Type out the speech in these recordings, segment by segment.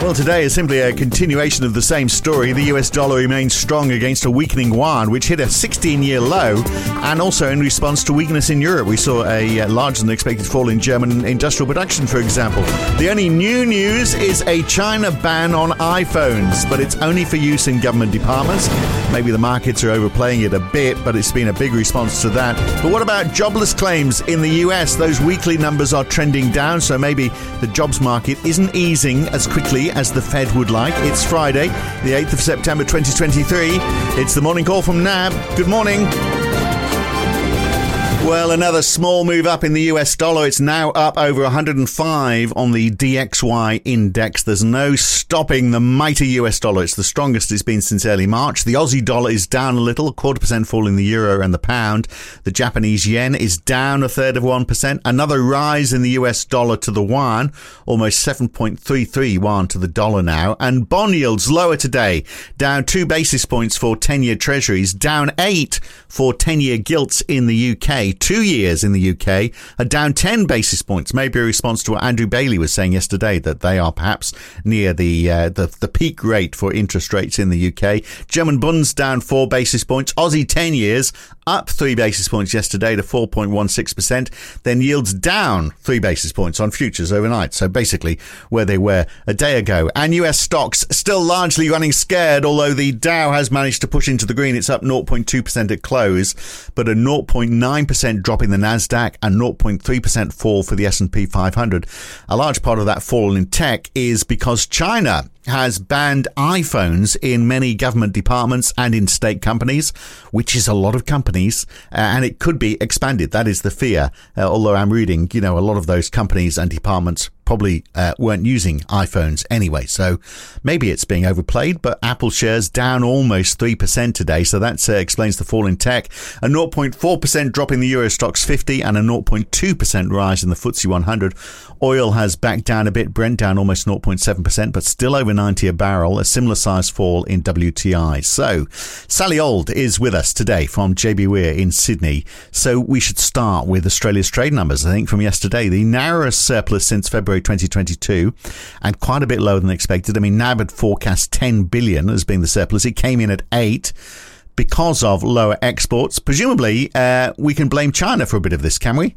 Well, today is simply a continuation of the same story. The US dollar remains strong against a weakening yuan, which hit a 16 year low, and also in response to weakness in Europe. We saw a uh, larger than expected fall in German industrial production, for example. The only new news is a China ban on iPhones, but it's only for use in government departments. Maybe the markets are overplaying it a bit, but it's been a big response to that. But what about jobless claims in the US? Those weekly numbers are trending down, so maybe the jobs market isn't easing as quickly as the Fed would like. It's Friday, the 8th of September 2023. It's the morning call from NAB. Good morning. Well, another small move up in the US dollar. It's now up over 105 on the DXY index. There's no stopping the mighty US dollar. It's the strongest it's been since early March. The Aussie dollar is down a little, a quarter percent fall in the euro and the pound. The Japanese yen is down a third of 1%. Another rise in the US dollar to the yuan, almost 7.33 yuan to the dollar now. And bond yields lower today, down two basis points for 10 year treasuries, down eight for 10 year gilts in the UK two years in the UK are down 10 basis points. Maybe a response to what Andrew Bailey was saying yesterday that they are perhaps near the, uh, the, the peak rate for interest rates in the UK. German Bunds down four basis points. Aussie 10 years up three basis points yesterday to 4.16%. Then yields down three basis points on futures overnight. So basically where they were a day ago. And US stocks still largely running scared, although the Dow has managed to push into the green. It's up 0.2% at close, but a 0.9% drop in the Nasdaq and 0.3% fall for the S&P 500. A large part of that fall in tech is because China has banned iPhones in many government departments and in state companies, which is a lot of companies, uh, and it could be expanded. That is the fear. Uh, although I'm reading, you know, a lot of those companies and departments probably uh, weren't using iPhones anyway. So maybe it's being overplayed, but Apple shares down almost 3% today. So that uh, explains the fall in tech. A 0.4% drop in the Euro Stoxx 50 and a 0.2% rise in the FTSE 100. Oil has backed down a bit, Brent down almost 0.7%, but still over 90 a barrel, a similar size fall in WTI. So Sally Auld is with us today from JBWere in Sydney. So we should start with Australia's trade numbers, I think, from yesterday. The narrowest surplus since February 2022 and quite a bit lower than expected. I mean, NAB had forecast 10 billion as being the surplus. It came in at eight because of lower exports. Presumably, uh, we can blame China for a bit of this, can we?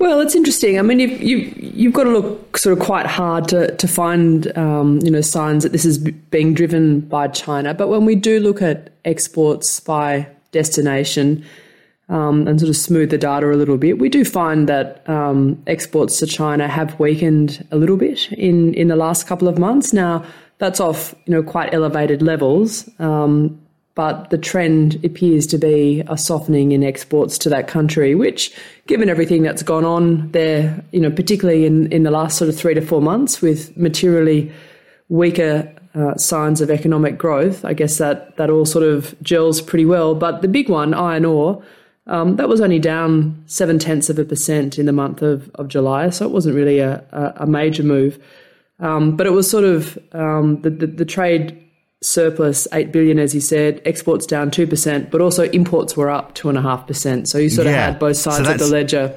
Well, it's interesting. I mean, you, you, you've got to look sort of quite hard to, to find, um, you know, signs that this is being driven by China. But when we do look at exports by destination, um, and sort of smooth the data a little bit, we do find that um, exports to China have weakened a little bit in, in the last couple of months. Now, that's off you know quite elevated levels, um, but the trend appears to be a softening in exports to that country, which, given everything that's gone on there, you know, particularly in, in the last sort of three to four months with materially weaker uh, signs of economic growth, I guess that that all sort of gels pretty well. But the big one, iron ore um, that was only down seven tenths of a percent in the month of, of July, so it wasn't really a, a, a major move. Um, but it was sort of um, the, the, the trade surplus eight billion, as you said, exports down two percent, but also imports were up two and a half percent. So you sort of had both sides so of the ledger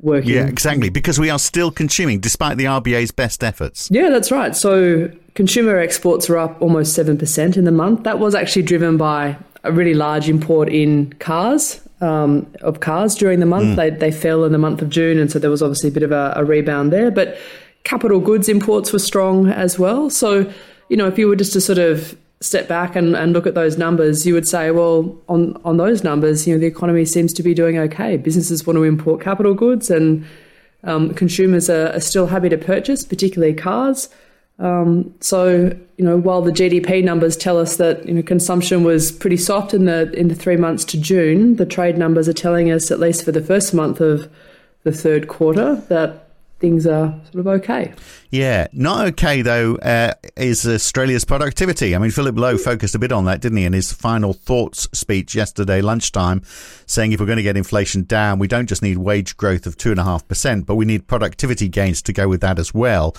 working. Yeah, exactly, because we are still consuming despite the RBA's best efforts. Yeah, that's right. So consumer exports were up almost seven percent in the month. That was actually driven by a really large import in cars um, of cars during the month. Mm. They, they fell in the month of June, and so there was obviously a bit of a, a rebound there. But capital goods imports were strong as well. So, you know, if you were just to sort of step back and, and look at those numbers, you would say, well, on, on those numbers, you know, the economy seems to be doing okay. Businesses want to import capital goods and um, consumers are, are, still happy to purchase, particularly cars. Um, so, you know, while the GDP numbers tell us that you know consumption was pretty soft in the in the three months to June, the trade numbers are telling us, at least for the first month of the third quarter, that things are sort of okay. Yeah, not okay though uh, is Australia's productivity. I mean, Philip Lowe focused a bit on that, didn't he, in his final thoughts speech yesterday lunchtime, saying if we're going to get inflation down, we don't just need wage growth of two and a half percent, but we need productivity gains to go with that as well.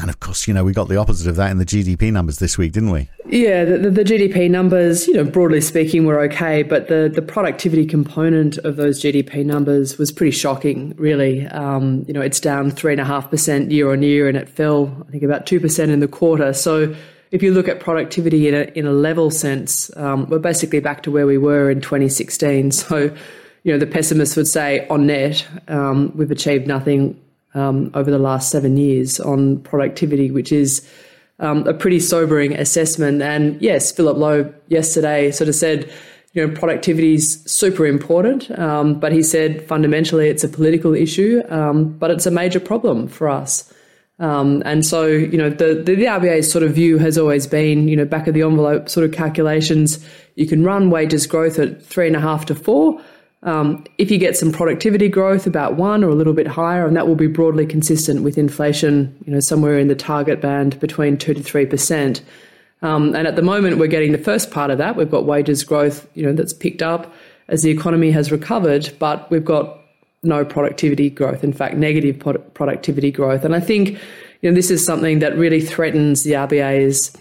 And of course, you know, we got the opposite of that in the GDP numbers this week, didn't we? Yeah, the, the, GDP numbers, you know, broadly speaking, were okay, but the, the productivity component of those GDP numbers was pretty shocking, really. Um, you know, it's down 3.5% year on year, and it fell, I think, about 2% in the quarter. So if you look at productivity in a, in a level sense, um, we're basically back to where we were in 2016. So, you know, the pessimists would say on net, um, we've achieved nothing um, over the last seven years on productivity, which is um, a pretty sobering assessment. And yes, Philip Lowe yesterday sort of said, you know, productivity is super important, um, but he said fundamentally it's a political issue, um, but it's a major problem for us. Um, and so, you know, the, the, the RBA's sort of view has always been, you know, back of the envelope sort of calculations, you can run wages growth at three and a half to four. Um, if you get some productivity growth, about one or a little bit higher, and that will be broadly consistent with inflation, you know, somewhere in the target band between two to three percent. Um, and at the moment, we're getting the first part of that. We've got wages growth, you know, that's picked up as the economy has recovered, but we've got no productivity growth, in fact, negative productivity growth. And I think you know, this is something that really threatens the RBA's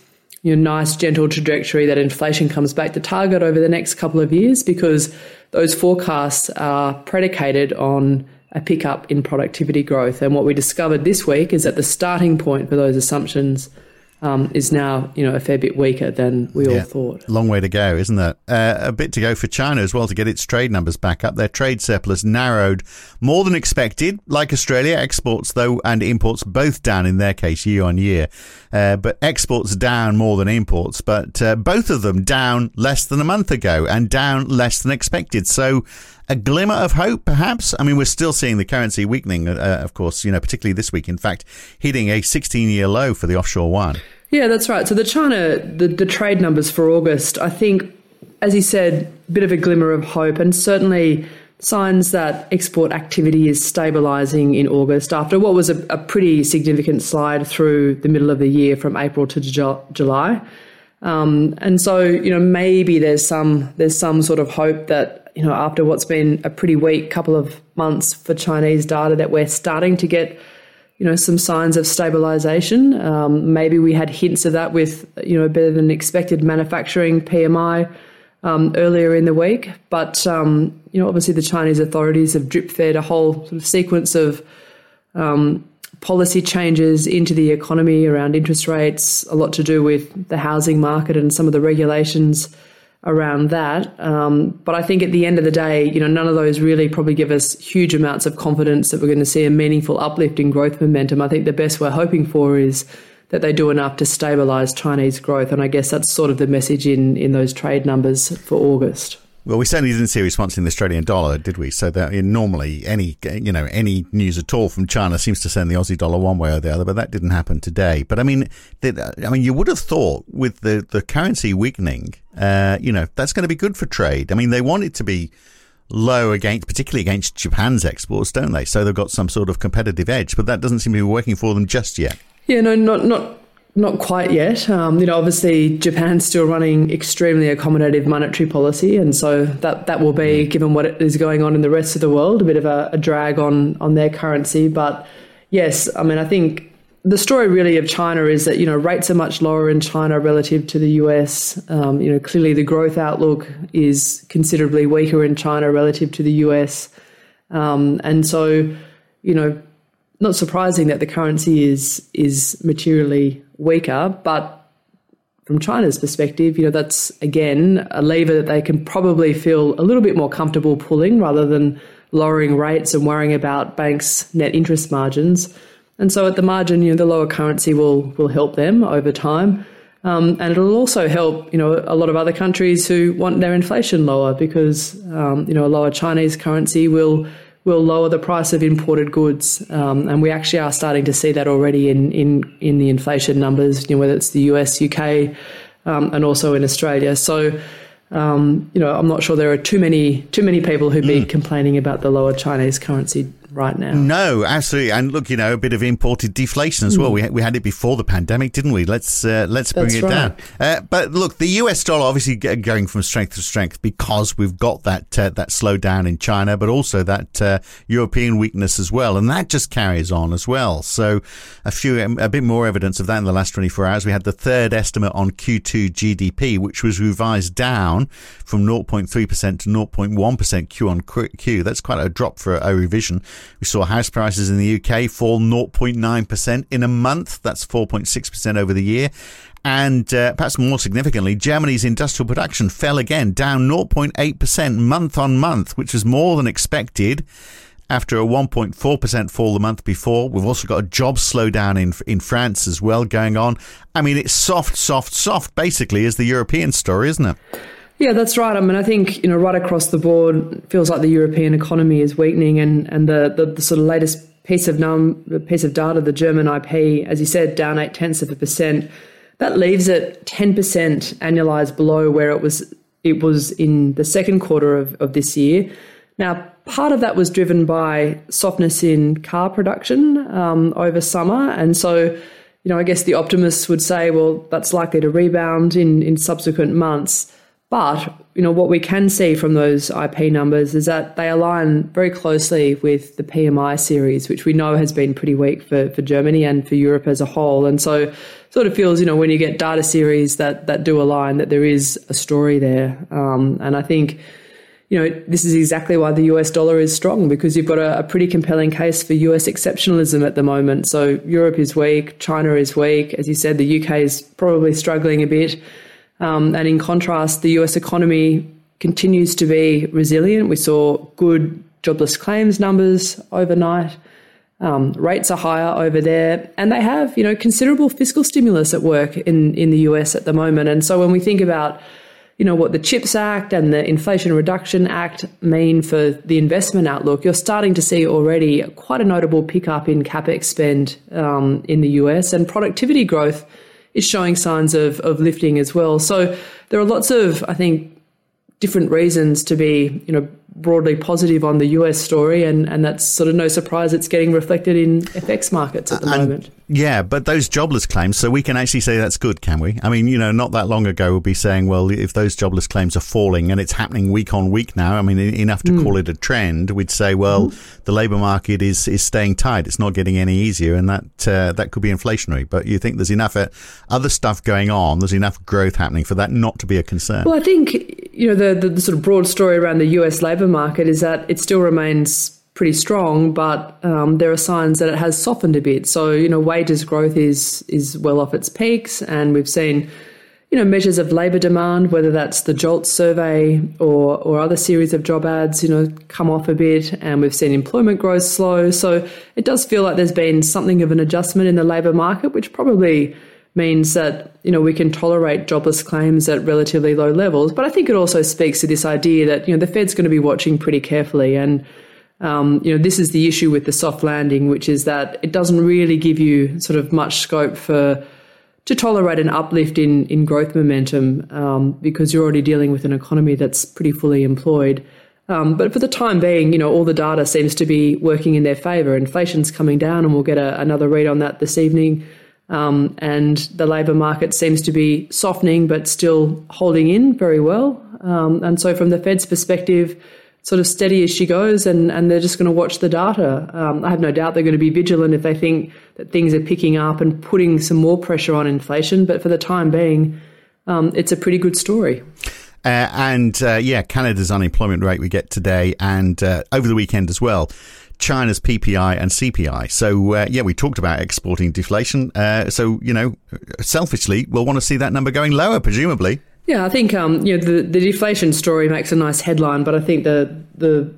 you know, nice, gentle trajectory that inflation comes back to target over the next couple of years because those forecasts are predicated on a pickup in productivity growth. And what we discovered this week is that the starting point for those assumptions – um, is now you know a fair bit weaker than we yeah. all thought. Long way to go, isn't it? Uh, a bit to go for China as well to get its trade numbers back up. Their trade surplus narrowed more than expected. Like Australia, exports though and imports both down in their case year on year, uh, but exports down more than imports. But uh, both of them down less than a month ago and down less than expected. So a glimmer of hope, perhaps. I mean, we're still seeing the currency weakening, uh, of course, you know, particularly this week, in fact, hitting a 16 year low for the offshore one. Yeah, that's right. So the China, the, the trade numbers for August, I think, as you said, a bit of a glimmer of hope and certainly signs that export activity is stabilising in August after what was a, a, pretty significant slide through the middle of the year from April to Ju- July. Um, and so, you know, maybe there's some there's some sort of hope that you know, after what's been a pretty weak couple of months for Chinese data, that we're starting to get, you know, some signs of stabilization. Um, maybe we had hints of that with, you know, better than expected manufacturing PMI um, earlier in the week. But, um, you know, obviously the Chinese authorities have drip fed a whole sort of sequence of um, policy changes into the economy around interest rates, a lot to do with the housing market and some of the regulations around that. Um, but I think at the end of the day, you know, none of those really probably give us huge amounts of confidence that we're going to see a meaningful uplift in growth momentum. I think the best we're hoping for is that they do enough to stabilise Chinese growth, and I guess that's sort of the message in in those trade numbers for August. Well, we certainly didn't see a response in the Australian dollar, did we? So that normally any you know any news at all from China seems to send the Aussie dollar one way or the other, but that didn't happen today. But I mean, I mean, you would have thought with the the currency weakening, uh, you know, that's going to be good for trade. I mean, they want it to be low against, particularly against Japan's exports, don't they? So they've got some sort of competitive edge, but that doesn't seem to be working for them just yet. Yeah, no, not not not quite yet. Um, you know, obviously Japan's still running extremely accommodative monetary policy, and so that that will be, given what is going on in the rest of the world, a bit of a, a drag on on their currency. But yes, I mean, I think the story really of China is that you know rates are much lower in China relative to the US. Um, you know, clearly the growth outlook is considerably weaker in China relative to the US, um, and so you know not surprising that the currency is is materially weaker, but from China's perspective, you know, that's again a lever that they can probably feel a little bit more comfortable pulling rather than lowering rates and worrying about banks' net interest margins. And so at the margin, you know, the lower currency will will help them over time. Um, and it'll also help, you know, a lot of other countries who want their inflation lower because, um, you know, a lower Chinese currency will will lower the price of imported goods, um, and we actually are starting to see that already in in in the inflation numbers. You know, whether it's the US, UK, um, and also in Australia. So. Um, you know, I'm not sure there are too many too many people who'd be mm. complaining about the lower Chinese currency right now. No, absolutely. And look, you know, a bit of imported deflation as well. Mm. We, we had it before the pandemic, didn't we? Let's uh, let's bring That's it right. down. Uh, but look, the US dollar obviously going from strength to strength because we've got that uh, that slowdown in China, but also that uh, European weakness as well, and that just carries on as well. So a few um, a bit more evidence of that in the last 24 hours. We had the third estimate on Q2 GDP, which was revised down from 0.3% to 0.1% Q on Q. That's quite a drop for a revision. We saw house prices in the UK fall 0.9% in a month. That's 4.6% over the year. And uh, perhaps more significantly, Germany's industrial production fell again, down 0.8% month on month, which was more than expected after a 1.4% fall the month before. We've also got a job slowdown in in France as well going on. I mean, it's soft, soft, soft, basically, is the European story, isn't it? Yeah, that's right. I mean, I think you know, right across the board, feels like the European economy is weakening, and and the the, the sort of latest piece of num piece of data, the German IP, as you said, down eight tenths of a percent. That leaves it ten percent annualized below where it was it was in the second quarter of, of this year. Now, part of that was driven by softness in car production um, over summer, and so you know, I guess the optimists would say, well, that's likely to rebound in in subsequent months. But you know what we can see from those IP numbers is that they align very closely with the PMI series, which we know has been pretty weak for, for Germany and for Europe as a whole. And so, sort of feels you know when you get data series that that do align, that there is a story there. Um, and I think you know this is exactly why the US dollar is strong because you've got a, a pretty compelling case for US exceptionalism at the moment. So Europe is weak, China is weak, as you said, the UK is probably struggling a bit. Um, and in contrast, the US economy continues to be resilient. We saw good jobless claims numbers overnight. Um, rates are higher over there, and they have, you know, considerable fiscal stimulus at work in in the US at the moment. And so when we think about, you know, what the CHIPS Act and the Inflation Reduction Act mean for the investment outlook, you're starting to see already quite a notable pickup in capex spend um, in the US and productivity growth is showing signs of, of lifting as well. So there are lots of, I think, different reasons to be, you know, broadly positive on the US story, and, and that's sort of no surprise it's getting reflected in FX markets at the and, moment. Yeah, but those jobless claims, so we can actually say that's good, can we? I mean, you know, not that long ago we'll be saying, well, if those jobless claims are falling and it's happening week on week now, I mean, enough to mm. call it a trend, we'd say, well, mm. the labour market is, is staying tight. It's not getting any easier, and that uh, that could be inflationary. But you think there's enough uh, other stuff going on, there's enough growth happening for that not to be a concern? Well, I think, you know, the, the, the sort of broad story around the US labour market is that it still remains pretty strong, but um, there are signs that it has softened a bit. So you know, wages growth is is well off its peaks, and we've seen you know measures of labour demand, whether that's the JOLTS survey or or other series of job ads, you know, come off a bit, and we've seen employment growth slow. So it does feel like there's been something of an adjustment in the labour market, which probably means that you know we can tolerate jobless claims at relatively low levels. But I think it also speaks to this idea that you know the Fed's going to be watching pretty carefully and um, you know, this is the issue with the soft landing, which is that it doesn't really give you sort of much scope for to tolerate an uplift in in growth momentum um, because you're already dealing with an economy that's pretty fully employed. Um, but for the time being, you know, all the data seems to be working in their favour. Inflation's coming down, and we'll get a, another read on that this evening. Um, and the labour market seems to be softening, but still holding in very well. Um, and so, from the Fed's perspective, sort of steady as she goes, and, and they're just going to watch the data. Um, I have no doubt they're going to be vigilant if they think that things are picking up and putting some more pressure on inflation. But for the time being, um, it's a pretty good story. Uh, and uh, yeah, Canada's unemployment rate we get today, and uh, over the weekend as well. China's PPI and CPI. So, uh, yeah, we talked about exporting deflation. Uh, so, you know, selfishly, we'll want to see that number going lower, presumably. Yeah, I think um, you know the, the deflation story makes a nice headline, but I think the the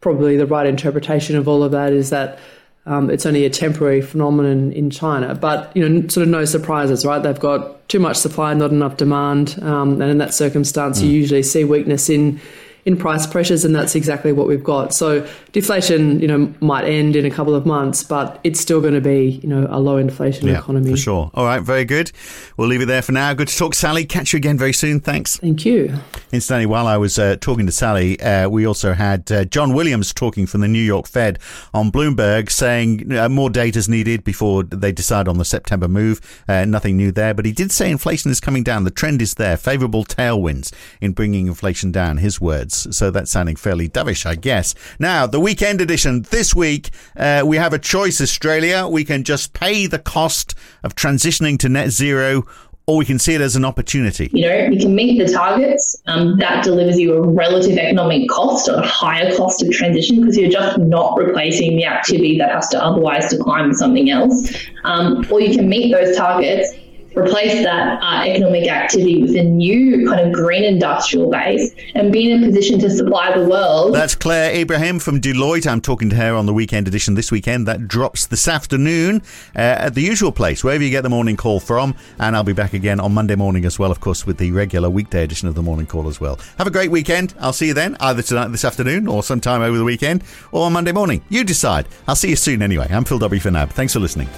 probably the right interpretation of all of that is that um, it's only a temporary phenomenon in China. But you know, sort of no surprises, right? They've got too much supply, not enough demand, um, and in that circumstance, mm. you usually see weakness in in price pressures, and that's exactly what we've got. So deflation, you know, might end in a couple of months, but it's still going to be, you know, a low inflation yeah, economy. For sure. All right, very good. We'll leave it there for now. Good to talk, Sally. Catch you again very soon. Thanks. Thank you. Incidentally, while I was uh, talking to Sally, uh, we also had uh, John Williams talking from the New York Fed on Bloomberg saying uh, more data is needed before they decide on the September move. Uh, nothing new there, but he did say inflation is coming down. The trend is there. Favorable tailwinds in bringing inflation down, his words. So that's sounding fairly dovish, I guess. Now, the weekend edition. This week, uh, we have a choice, Australia. We can just pay the cost of transitioning to net zero or we can see it as an opportunity. You know, you can meet the targets. Um, that delivers you a relative economic cost or a higher cost of transition because you're just not replacing the activity that has to otherwise decline with something else. Um, or you can meet those targets replace that uh, economic activity with a new kind of green industrial base and be in a position to supply the world. That's Claire Abraham from Deloitte. I'm talking to her on the weekend edition this weekend. That drops this afternoon uh, at the usual place, wherever you get the morning call from. And I'll be back again on Monday morning as well, of course, with the regular weekday edition of the morning call as well. Have a great weekend. I'll see you then, either tonight, this afternoon, or sometime over the weekend, or on Monday morning. You decide. I'll see you soon anyway. I'm Phil W. for now. Thanks for listening.